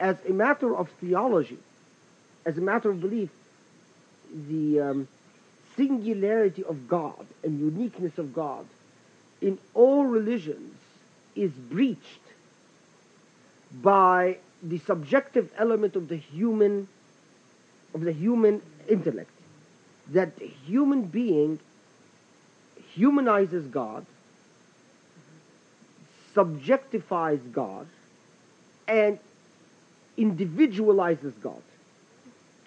as a matter of theology, as a matter of belief, the um, singularity of God and uniqueness of God in all religions is breached by the subjective element of the human of the human intellect. That human being humanizes God subjectifies God and individualizes God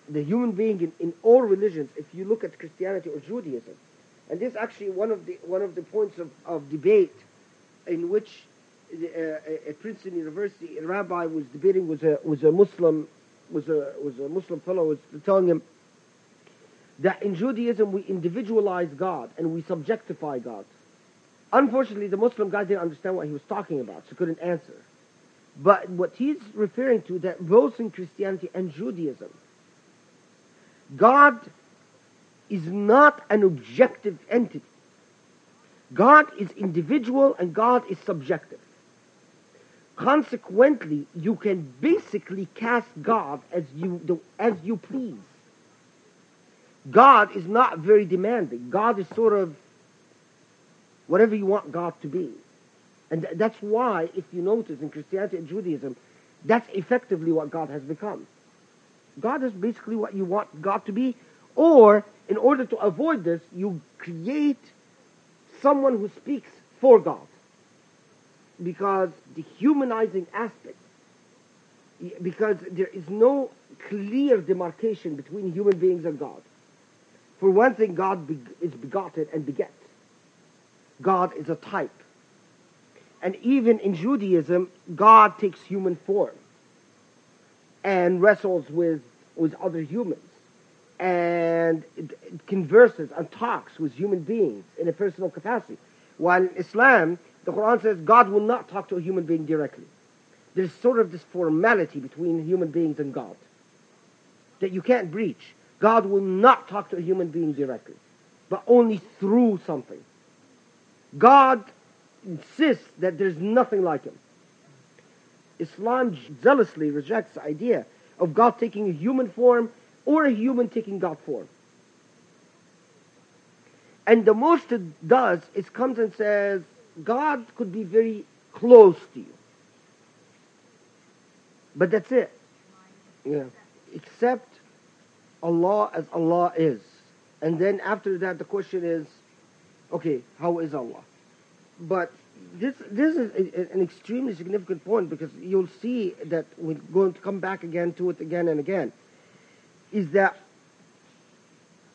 the human being in, in all religions if you look at Christianity or Judaism and this is actually one of the one of the points of, of debate in which uh, at Princeton University, a rabbi was debating with a was a Muslim was a was a Muslim fellow was telling him that in Judaism we individualize God and we subjectify God. Unfortunately, the Muslim guy didn't understand what he was talking about, so couldn't answer. But what he's referring to that both in Christianity and Judaism, God is not an objective entity. God is individual and God is subjective. Consequently, you can basically cast God as you, as you please. God is not very demanding. God is sort of whatever you want God to be. And that's why, if you notice in Christianity and Judaism, that's effectively what God has become. God is basically what you want God to be, or in order to avoid this, you create someone who speaks for God because the humanizing aspect, because there is no clear demarcation between human beings and God. For one thing, God is begotten and begets. God is a type. And even in Judaism, God takes human form and wrestles with, with other humans and converses and talks with human beings in a personal capacity. While in Islam, the Quran says God will not talk to a human being directly. There's sort of this formality between human beings and God that you can't breach. God will not talk to a human being directly, but only through something. God insists that there's nothing like him. Islam zealously rejects the idea of God taking a human form or a human taking God form. And the most it does is comes and says, God could be very close to you. But that's it. Yeah. Except Allah as Allah is. And then after that, the question is, okay, how is Allah? But this this is an extremely significant point because you'll see that we're going to come back again to it again and again. Is that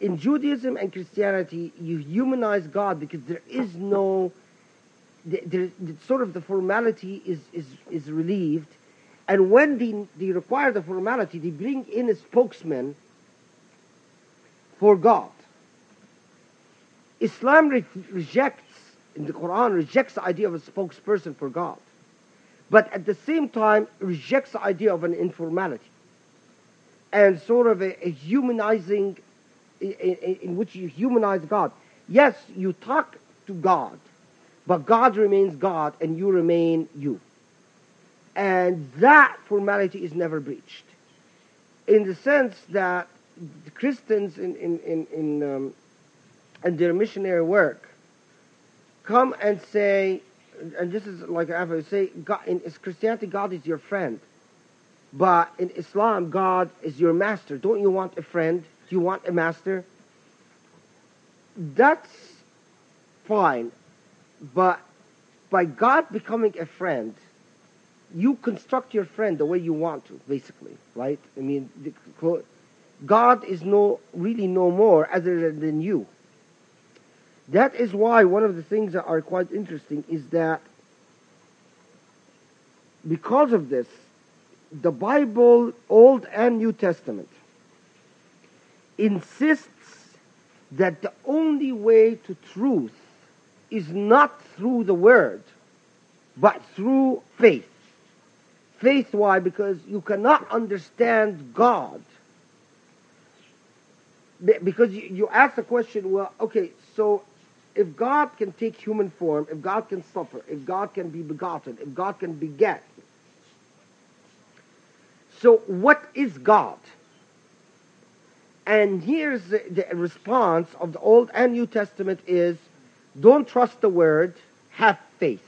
in Judaism and Christianity, you humanize God because there is no the, the, the, sort of the formality is, is, is relieved. And when they, they require the formality, they bring in a spokesman for God. Islam re- rejects, in the Quran, rejects the idea of a spokesperson for God. But at the same time, rejects the idea of an informality. And sort of a, a humanizing, in, in, in which you humanize God. Yes, you talk to God, but God remains God and you remain you. And that formality is never breached. In the sense that the Christians in, in, in, in, um, in their missionary work come and say, and this is like I would say, God, in Christianity, God is your friend. But in Islam, God is your master. Don't you want a friend? Do you want a master? That's fine. But by God becoming a friend, you construct your friend the way you want to, basically, right? I mean, God is no really no more other than you. That is why one of the things that are quite interesting is that because of this, the Bible, Old and New Testament, insists that the only way to truth is not through the word, but through faith. Faith, why? Because you cannot understand God. Because you, ask the question, well, okay, so if God can take human form, if God can suffer, if God can be begotten, if God can beget, So, what is God? And here's the, the response of the Old and New Testament is don't trust the word, have faith.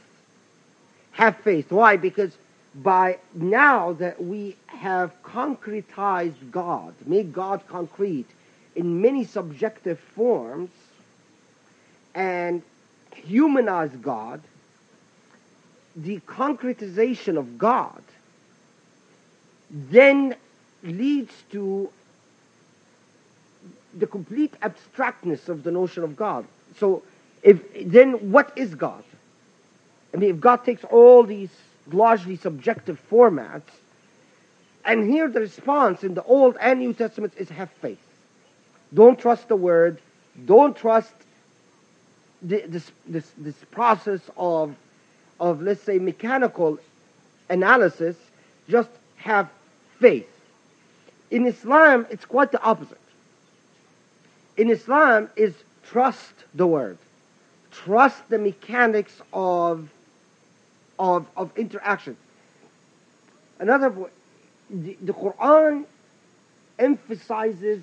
Have faith. Why? Because by now that we have concretized God, made God concrete in many subjective forms, and humanize God, the concretization of God then leads to the complete abstractness of the notion of God. So, if then what is God? I mean, if God takes all these largely subjective formats, and here the response in the Old and New Testaments is have faith. Don't trust the word. Don't trust this, this, this process of, of, let's say, mechanical analysis. Just have faith. In Islam, it's quite the opposite. In Islam, is trust the word, trust the mechanics of of of interaction. Another, the, the Quran emphasizes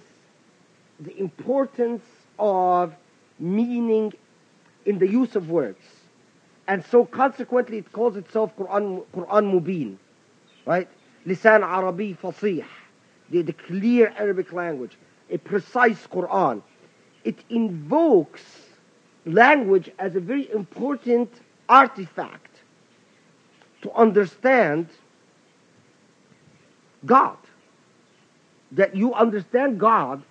the importance of meaning in the use of words. And so consequently it calls itself Quran, Quran Mubin, right? Lisan Arabi Fasih, the, the clear Arabic language, a precise Quran. It invokes language as a very important artifact to understand God. That you understand God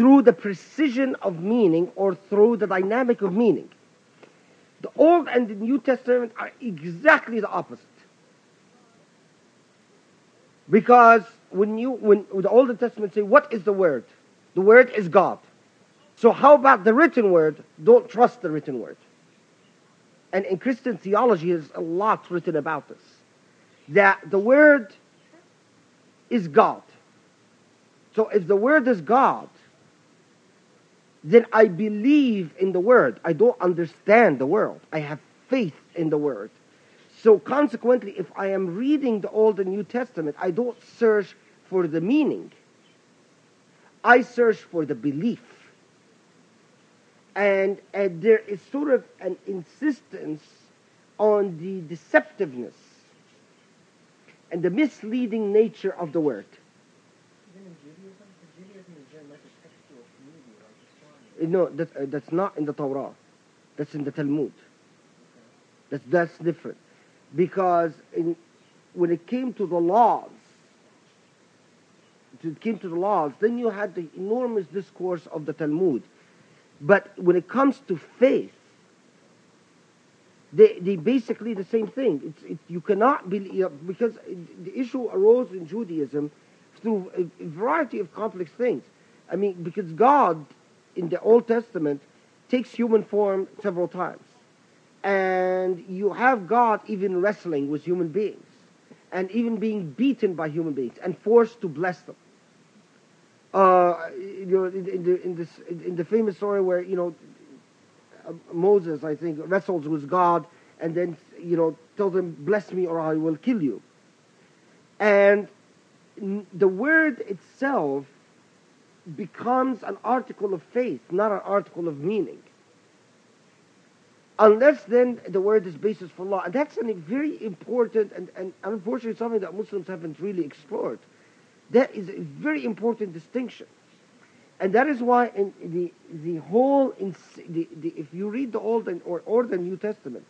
through the precision of meaning or through the dynamic of meaning. The Old and the New Testament are exactly the opposite. Because when you when the Old Testament say, what is the word? The word is God. So how about the written word? Don't trust the written word. And in Christian theology, there's a lot written about this. That the word is God. So if the word is God, then I believe in the word. I don't understand the world. I have faith in the word. So consequently, if I am reading the Old and New Testament, I don't search for the meaning. I search for the belief. And, and there is sort of an insistence on the deceptiveness and the misleading nature of the word. No, that, uh, that's not in the Torah. That's in the Talmud. That's, that's different. Because in, when it came to the laws, it came to the laws, then you had the enormous discourse of the Talmud. But when it comes to faith, they, they basically the same thing. It's, it, you cannot believe, because the issue arose in Judaism through a, a variety of complex things. I mean, because God in the Old Testament takes human form several times. And you have God even wrestling with human beings and even being beaten by human beings and forced to bless them. Uh, you know, in, in, the, in, this, in the famous story where, you know, uh, Moses, I think, wrestles with God and then, you know, tells him, bless me or I will kill you. And the word itself becomes an article of faith, not an article of meaning. Unless then the word is basis for law. And that's a very important and, and unfortunately something that Muslims haven't really explored. That is a very important distinction. And that is why in the, the whole, in, the, the, if you read the Old and, or, or the New Testament,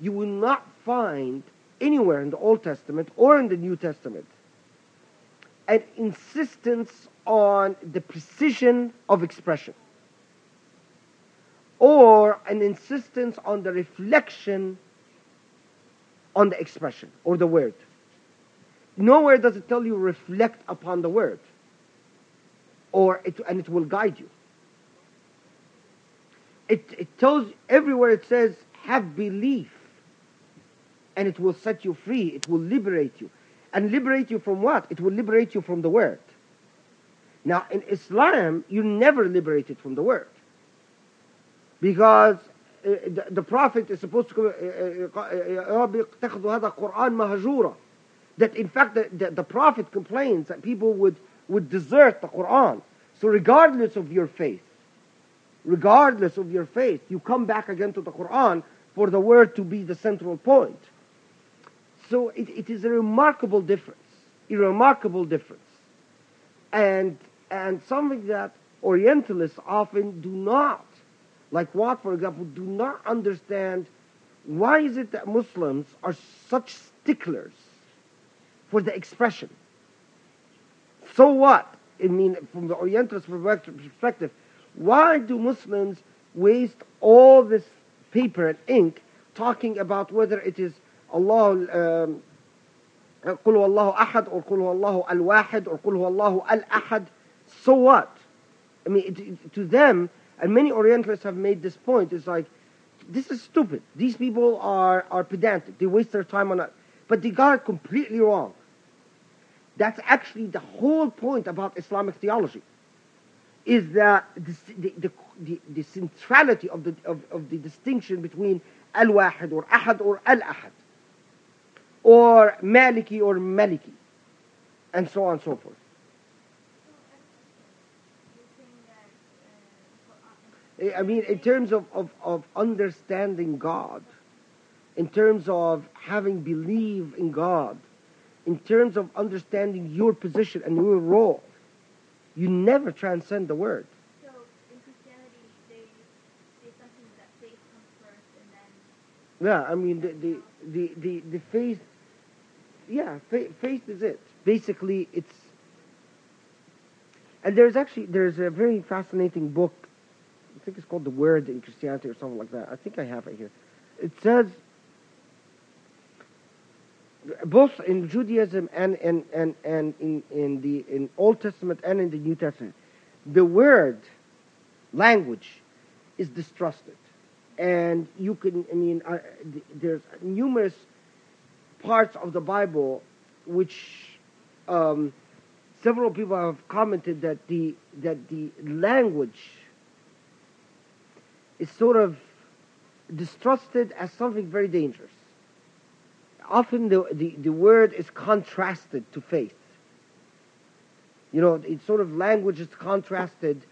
you will not find anywhere in the Old Testament or in the New Testament an insistence on the precision of expression or an insistence on the reflection on the expression or the word. Nowhere does it tell you reflect upon the word or it, and it will guide you. It, it tells everywhere it says have belief and it will set you free. It will liberate you. And liberate you from what? It will liberate you from the word. Now, in Islam, you're never liberated from the word. Because uh, the, the, Prophet is supposed to come, uh, uh, That in fact the, the, the Prophet complains that people would, would desert the Quran. So regardless of your faith, regardless of your faith, you come back again to the Quran for the word to be the central point. So it, it is a remarkable difference, a remarkable difference. And, and something that Orientalists often do not, like what, for example, do not understand why is it that Muslims are such sticklers for the expression? So what? I mean, from the Orientalist perspective, why do Muslims waste all this paper and ink talking about whether it is Allah, um, قل هو الله أحد or قل هو الله الواحد or قل هو الله الأحد so what I mean it, it, to them and many Orientalists have made this point it's like this is stupid these people are, are pedantic they waste their time on it but they got it completely wrong that's actually the whole point about Islamic theology is that the, the, the, the centrality of the, of, of the distinction between al-wahid or ahad or al-ahad or maliki or maliki and so on and so forth. I mean, in terms of, of, of understanding God, in terms of having belief in God, in terms of understanding your position and your role, you never transcend the word. So in Christianity, they say something that faith comes first, and then Yeah, I mean, the, the, the, the, the faith, yeah, faith, faith is it. Basically, it's, and there's actually, there's a very fascinating book, I think it's called The Word in Christianity or something like that. I think I have it here. It says, both in Judaism and, and, and, and in, in the in Old Testament and in the New Testament, the word, language, is distrusted. And you can, I mean, uh, there's numerous parts of the Bible which um, several people have commented that the, that the language is sort of distrusted as something very dangerous often the, the, the word is contrasted to faith. You know, it's sort of language is contrasted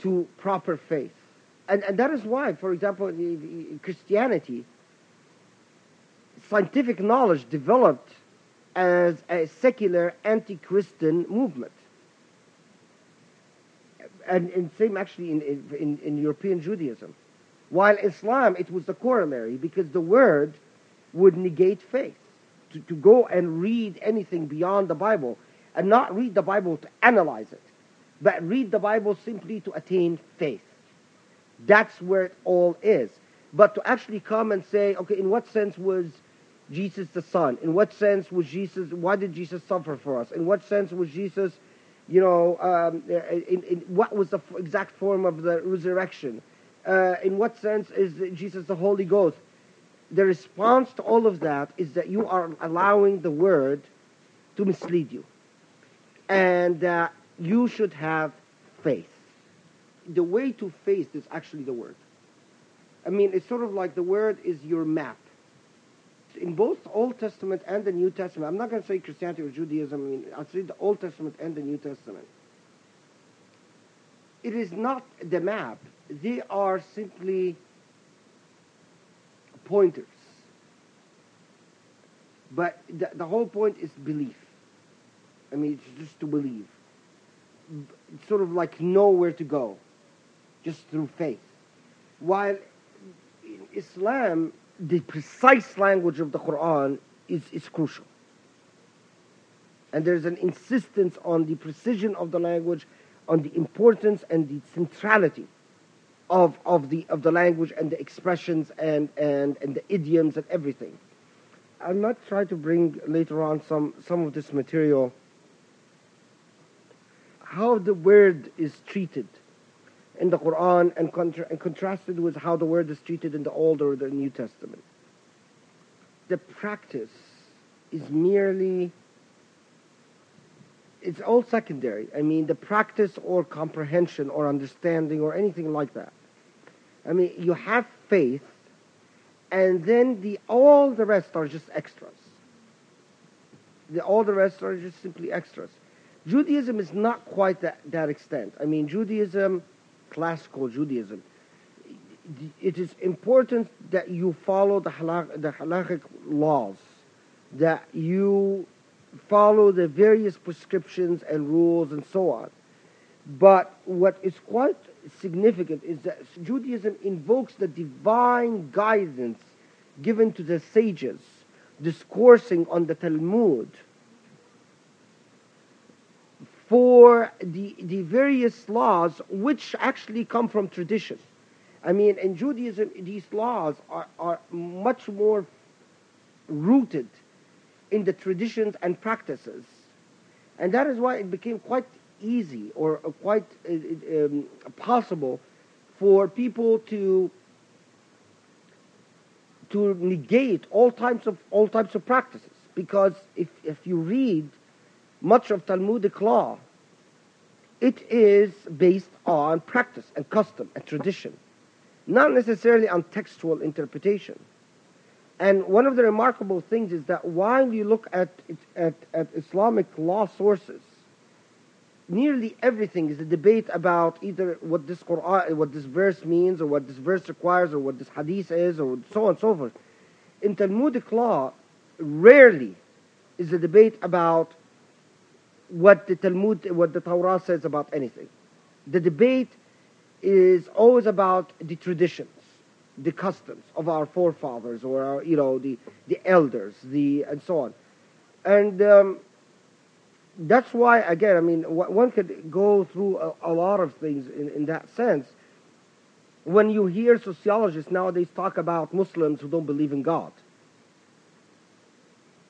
to proper faith. And, and that is why, for example, in Christianity, scientific knowledge developed as a secular anti-Christian movement. And, and same actually in, in, in European Judaism. While Islam, it was the corollary because the word would negate faith. To, to go and read anything beyond the Bible and not read the Bible to analyze it, but read the Bible simply to attain faith. That's where it all is. But to actually come and say, okay, in what sense was Jesus the Son? In what sense was Jesus, why did Jesus suffer for us? In what sense was Jesus, you know, um, in, in what was the exact form of the resurrection? Uh, in what sense is Jesus the Holy Ghost? the response to all of that is that you are allowing the word to mislead you. And uh, you should have faith. The way to faith is actually the word. I mean, it's sort of like the word is your map. In both Old Testament and the New Testament, I'm not going to say Christianity or Judaism, I mean, I'll say the Old Testament and the New Testament. It is not the map. They are simply pointers. But the, the whole point is belief. I mean, it's just to believe. It's sort of like know where to go, just through faith. While Islam, the precise language of the Quran is, is crucial. And there's an insistence on the precision of the language, on the importance and the centrality of, of, the, of the language and the expressions and, and, and the idioms and everything. I might try to bring later on some, some of this material, how the word is treated in the Quran and, contra- and contrasted with how the word is treated in the Old or the New Testament. The practice is merely, it's all secondary. I mean, the practice or comprehension or understanding or anything like that. I mean, you have faith, and then the all the rest are just extras. The, all the rest are just simply extras. Judaism is not quite that, that extent. I mean, Judaism, classical Judaism, it is important that you follow the, halach, the halachic laws, that you follow the various prescriptions and rules and so on. But what is quite significant is that Judaism invokes the divine guidance given to the sages discoursing on the Talmud for the, the various laws which actually come from tradition. I mean, in Judaism, these laws are, are much more rooted in the traditions and practices. And that is why it became quite easy or quite uh, um, possible for people to to negate all types of all types of practices because if if you read much of Talmudic law it is based on practice and custom and tradition not necessarily on textual interpretation and one of the remarkable things is that while you look at at, at Islamic law sources nearly everything is a debate about either what this Quran, what this verse means, or what this verse requires, or what this hadith is, or so on and so forth. In Talmudic law, rarely is a debate about what the Talmud, what the Torah says about anything. The debate is always about the traditions, the customs of our forefathers, or our, you know, the the elders, the and so on, and. Um, that's why, again, I mean, one could go through a, a lot of things in, in that sense. When you hear sociologists nowadays talk about Muslims who don't believe in God,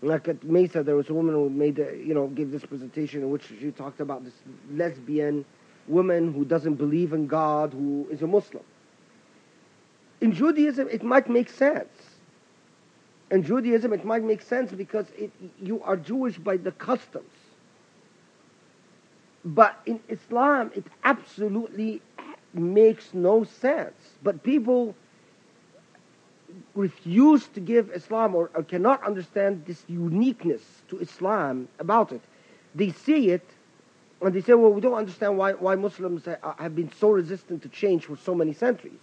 like at Mesa, there was a woman who made, a, you know, gave this presentation in which she talked about this lesbian woman who doesn't believe in God, who is a Muslim. In Judaism, it might make sense. In Judaism, it might make sense because it, you are Jewish by the customs. But in Islam, it absolutely makes no sense. But people refuse to give Islam or, or, cannot understand this uniqueness to Islam about it. They see it and they say, well, we don't understand why, why Muslims have been so resistant to change for so many centuries.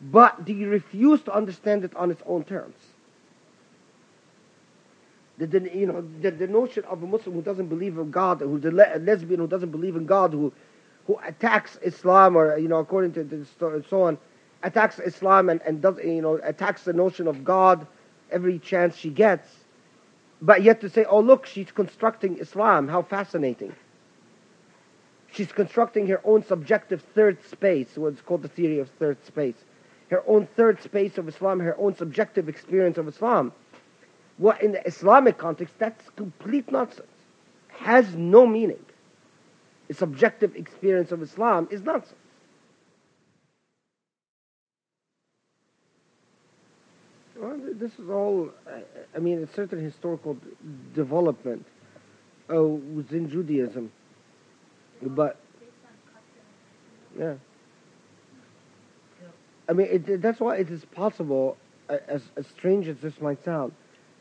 But they refuse to understand it on its own terms the, the you know the, the notion of a Muslim who doesn't believe in God, who's a, le- a lesbian who doesn't believe in God, who who attacks Islam or you know according to the story and so on, attacks Islam and, and does you know attacks the notion of God every chance she gets, but yet to say, oh look, she's constructing Islam, how fascinating. She's constructing her own subjective third space, what's called the theory of third space. Her own third space of Islam, her own subjective experience of Islam well, in the Islamic context, that's complete nonsense. Has no meaning. The subjective experience of Islam is nonsense. Well, this is all, I mean, a certain historical development uh, within Judaism. But, yeah. I mean, it, that's why it is possible, as, as strange as this might sound,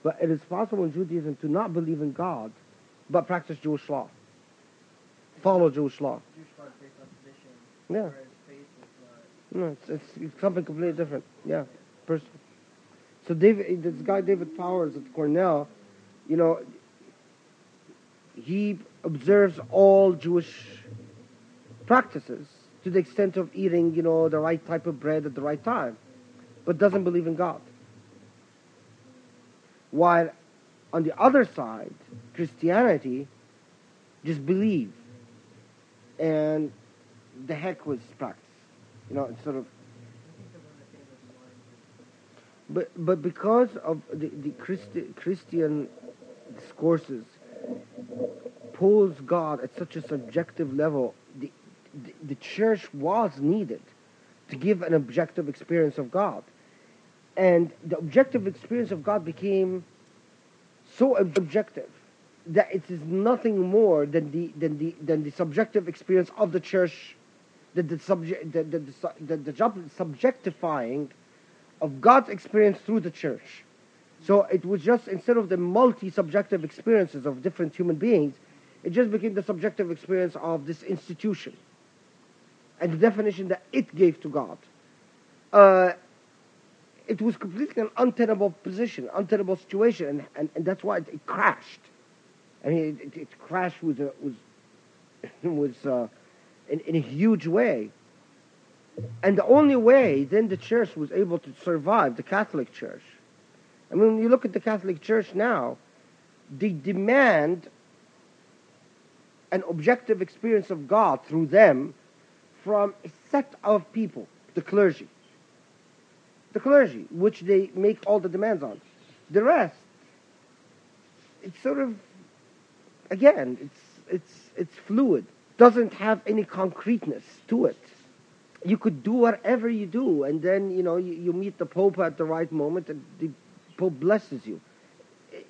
but it is possible in Judaism to not believe in God, but practice Jewish law. Follow Jewish law. Yeah. No, it's, it's, it's something completely different. Yeah. Person. So David, eh, this guy David Powers at Cornell, you know, he observes all Jewish practices to the extent of eating, you know, the right type of bread at the right time, but doesn't believe in God. While on the other side, Christianity just believe and the heck was practice. You know, it's sort of. But but because of the, the Christi- Christian discourses pulls God at such a subjective level, the, the, the church was needed to give an objective experience of God. And the objective experience of God became so objective that it is nothing more than the, than the, than the subjective experience of the church, the, the, subject, the, the, the, the, the subjectifying of God's experience through the church. So it was just, instead of the multi subjective experiences of different human beings, it just became the subjective experience of this institution and the definition that it gave to God. Uh, it was completely an untenable position, untenable situation, and, and, and that's why it, it crashed. I mean, it, it, crashed with a, was was uh, in, in a huge way. And the only way then the church was able to survive, the Catholic Church. I mean, when you look at the Catholic Church now, they demand an objective experience of God through them from a set of people, the clergy. The clergy, which they make all the demands on. The rest, it's sort of, again, it's, it's, it's fluid. Doesn't have any concreteness to it. You could do whatever you do, and then, you know, you, you meet the Pope at the right moment, and the Pope blesses you.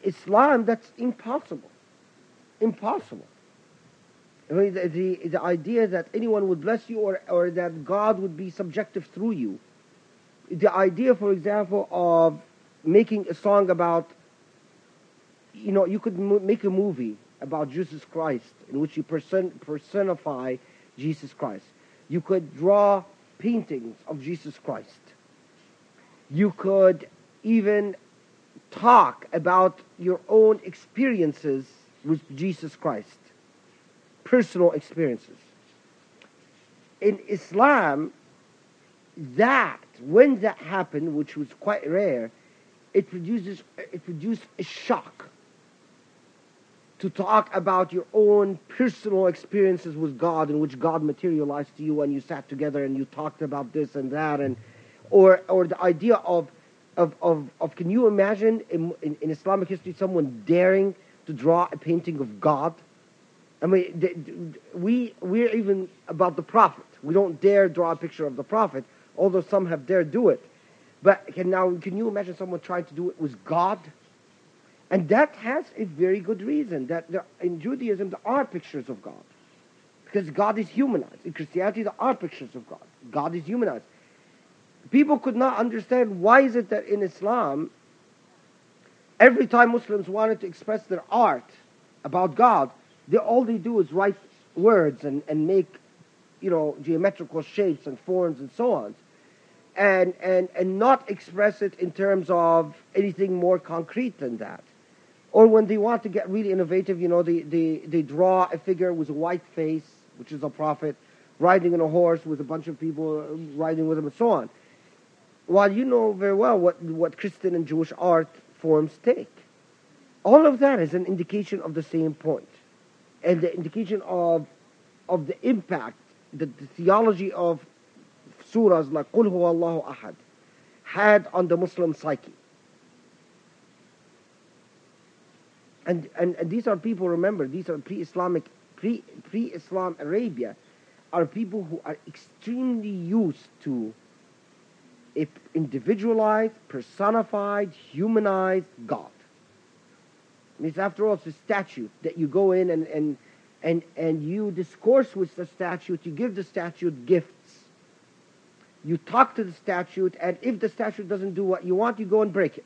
Islam, that's impossible. Impossible. I mean, the, the, the idea that anyone would bless you or, or that God would be subjective through you. The idea, for example, of making a song about, you know, you could make a movie about Jesus Christ in which you person, personify Jesus Christ. You could draw paintings of Jesus Christ. You could even talk about your own experiences with Jesus Christ personal experiences. In Islam, that when that happened, which was quite rare, it produces it produced a shock to talk about your own personal experiences with God, in which God materialized to you and you sat together and you talked about this and that, and or or the idea of of of, of can you imagine in, in, in Islamic history someone daring to draw a painting of God? I mean, we we're even about the prophet. We don't dare draw a picture of the prophet, although some have dared do it. But can now can you imagine someone trying to do it with God? And that has a very good reason that in Judaism there are pictures of God, because God is humanized. In Christianity there are pictures of God. God is humanized. People could not understand why is it that in Islam, every time Muslims wanted to express their art about God, they, all they do is write words and, and make, you know, geometrical shapes and forms and so on. And, and, and not express it in terms of anything more concrete than that. Or when they want to get really innovative, you know, they, they, they draw a figure with a white face, which is a prophet, riding on a horse with a bunch of people uh, riding with him and so on. While you know very well what, what Christian and Jewish art forms take. All of that is an indication of the same point and the indication of of the impact that the theology of surahs like Qul Huwa Allahu Ahad had on the Muslim psyche. And, and, and these are people, remember, these are pre-Islamic, pre, pre-Islam Arabia, are people who are extremely used to a individualized, personified, humanized God. It's after all, it's a statute that you go in and, and, and, and you discourse with the statute, you give the statute gifts. You talk to the statute, and if the statute doesn't do what you want, you go and break it.